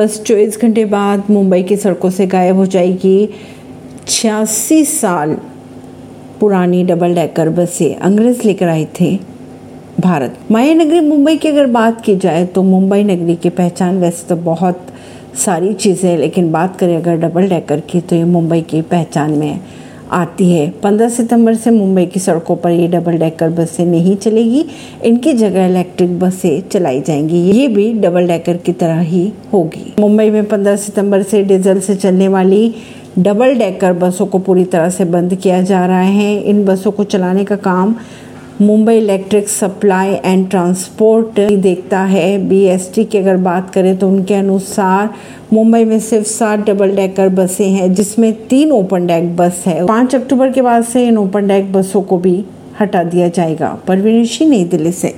बस चौबीस घंटे बाद मुंबई की सड़कों से गायब हो जाएगी छियासी साल पुरानी डबल डेकर बसें अंग्रेज़ लेकर आए थे भारत। माया नगरी मुंबई की अगर बात की जाए तो मुंबई नगरी की पहचान वैसे तो बहुत सारी चीज़ें लेकिन बात करें अगर डबल डेकर की तो ये मुंबई की पहचान में आती है। 15 सितंबर से मुंबई की सड़कों पर ये डबल डेकर बसें नहीं चलेगी। इनकी जगह इलेक्ट्रिक बसें चलाई जाएँगी। ये भी डबल डेकर की तरह ही होगी। मुंबई में 15 सितंबर से डीजल से चलने वाली डबल डेकर बसों को पूरी तरह से बंद किया जा रहा है। इन बसों को चलाने का काम Mumbai electric supply and transport देखता है। बीएसटी की अगर बात करें तो उनके अनुसार मुंबई में सिर्फ़ सात डबल डेकर बसें हैं, जिसमें तीन ओपन डेक बस है। पाँच अक्टूबर के बाद से इन ओपन डेक बसों को भी हटा दिया जाएगा। परवीन सिंह, नई दिल्ली से।